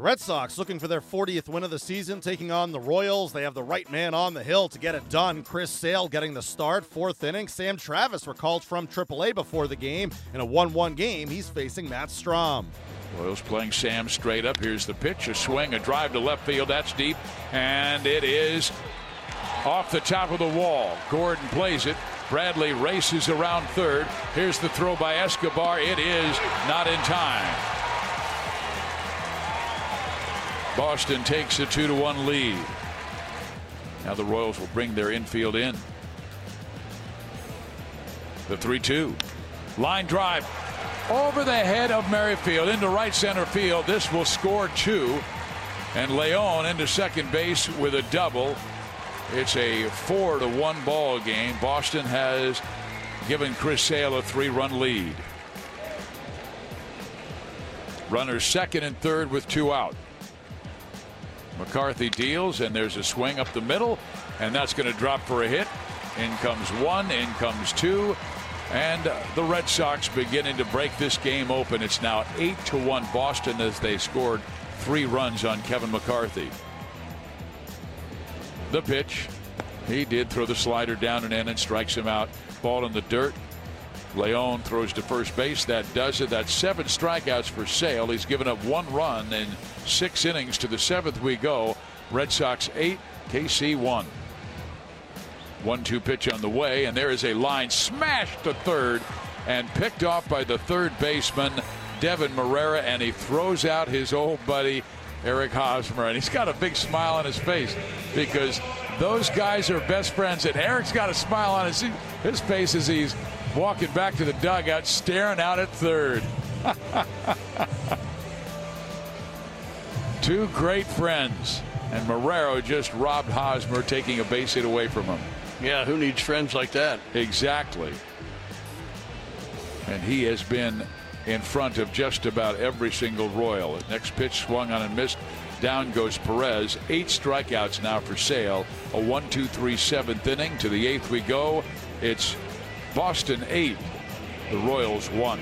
The Red Sox looking for their 40th win of the season, taking on the Royals. They have the right man on the hill to get it done. Chris Sale getting the start, fourth inning. Sam Travis recalled from AAA before the game. In a 1 1 game, he's facing Matt Strahm. Royals playing Sam straight up. Here's the pitch, a swing, a drive to left field. That's deep, and it is off the top of the wall. Gordon plays it. Bradley races around third. Here's the throw by Escobar. It is not in time. Boston takes a 2 to 1 lead. Now the Royals will bring their infield in. The 3 2. Line drive over the head of Merrifield into right center field. This will score two. And Leon into second base with a double. It's a four to one ball game. Boston has given Chris Sale a three run lead. Runners second and third with two out. McCarthy deals, and there's a swing up the middle, and that's going to drop for a hit. In comes one, in comes two, and the Red Sox beginning to break this game open. It's now 8 to 1 Boston as they scored three runs on Kevin McCarthy. The pitch. He did throw the slider down and in and strikes him out. Ball in the dirt. Leon throws to first base. That does it. That's seven strikeouts for Sale. He's given up one run in six innings. To the seventh we go. Red Sox eight, KC one. One two pitch on the way, and there is a line smashed to third and picked off by the third baseman, Devin Marrero, and he throws out his old buddy, Eric Hosmer. And he's got a big smile on his face because those guys are best friends. And Eric's got a smile on his, his face as he's walking back to the dugout, staring out at third. Two great friends. And Marrero just robbed Hosmer, taking a base hit away from him. Yeah, who needs friends like that? Exactly. And he has been in front of just about every single Royal. next pitch swung on and missed. Down goes Perez. Eight strikeouts now for Sale. A one, two, three, seventh inning. To the eighth we go. It's Boston eight. The Royals one.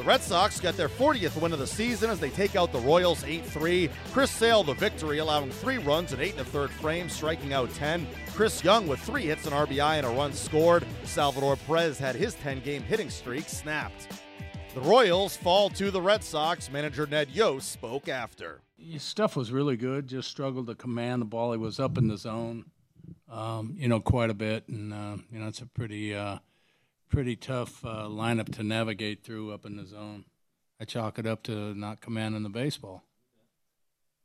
The Red Sox get their 40th win of the season as they take out the Royals 8 3. Chris Sale, the victory, allowing three runs and eight and a third frame, striking out 10. Chris Young with three hits, an RBI, and a run scored. Salvador Perez had his 10 game hitting streak snapped. The Royals fall to the Red Sox. Manager Ned Yost spoke after. His stuff was really good, just struggled to command the ball. He was up in the zone, um, you know, quite a bit. And, uh, you know, it's a pretty. Uh, pretty tough uh, lineup to navigate through up in the zone. I chalk it up to not commanding the baseball.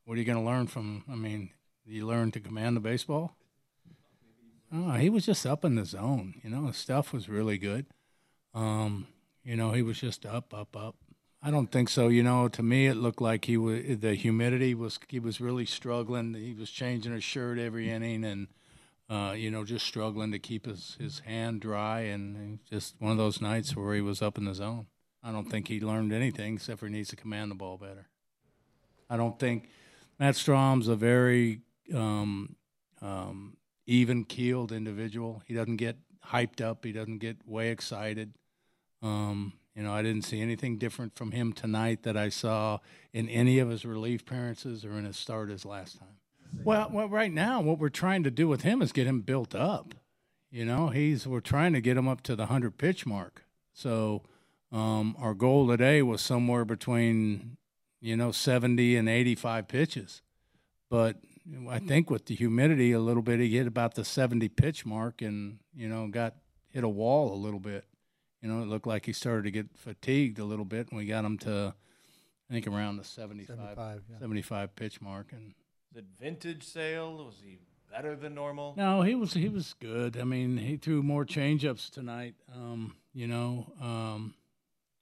What are you going to learn from? I mean, you learn to command the baseball. Oh, he was just up in the zone. You know, his stuff was really good. Um, you know, he was just up, up, up. I don't think so. You know, to me, it looked like he was the humidity was he was really struggling. He was changing his shirt every inning and uh, you know, just struggling to keep his, his hand dry, and just one of those nights where he was up in the zone. I don't think he learned anything except for he needs to command the ball better. I don't think Matt Strahm's a very um, um, even keeled individual. He doesn't get hyped up. He doesn't get way excited. Um, you know, I didn't see anything different from him tonight that I saw in any of his relief appearances or in his start as last time. Well, well, right now, what we're trying to do with him is get him built up. You know, he's we're trying to get him up to the hundred pitch mark. So um, our goal today was somewhere between you know seventy and eighty five pitches, but I think with the humidity a little bit, he hit about the seventy pitch mark, and you know got hit a wall a little bit. You know, it looked like he started to get fatigued a little bit, and we got him to I think around the 75, 75, yeah. 75 pitch mark, and the vintage Sale? Was he better than normal? No, he was he was good. I mean, he threw more changeups tonight. Um, you know, um,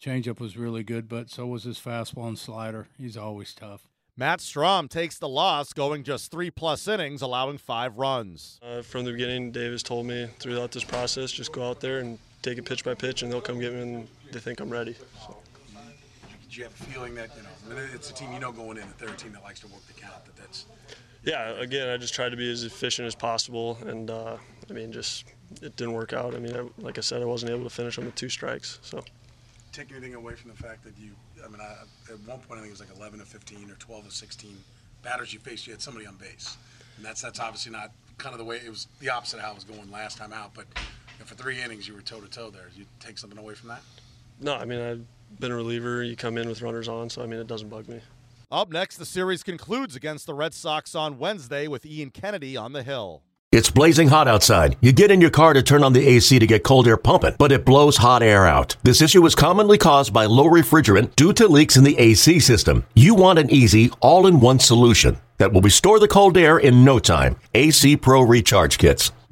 changeup was really good, but so was his fastball and slider. He's always tough. Matt Strahm takes the loss, going just three plus innings, allowing five runs. Uh, from the beginning, Davis told me throughout this process, just go out there and take it pitch by pitch, and they'll come get me when they think I'm ready. So. Did you have a feeling that you know I mean, it's a team you know going in that they're a team that likes to work the count that that's Yeah, again, I just tried to be as efficient as possible, and uh, I mean, just it didn't work out. I mean, I, like I said, I wasn't able to finish them with two strikes. So take anything away from the fact that you I mean I, at one point I think it was like 11 to 15 or 12 to 16 batters you faced you had somebody on base and that's that's obviously not kind of the way it was the opposite of how it was going last time out but for three innings you were toe to toe there you take something away from that no I mean I've been a reliever you come in with runners on so I mean it doesn't bug me up next the series concludes against the Red Sox on Wednesday with Ian Kennedy on the hill it's blazing hot outside. You get in your car to turn on the AC to get cold air pumping, but it blows hot air out. This issue is commonly caused by low refrigerant due to leaks in the AC system. You want an easy, all in one solution that will restore the cold air in no time. AC Pro Recharge Kits.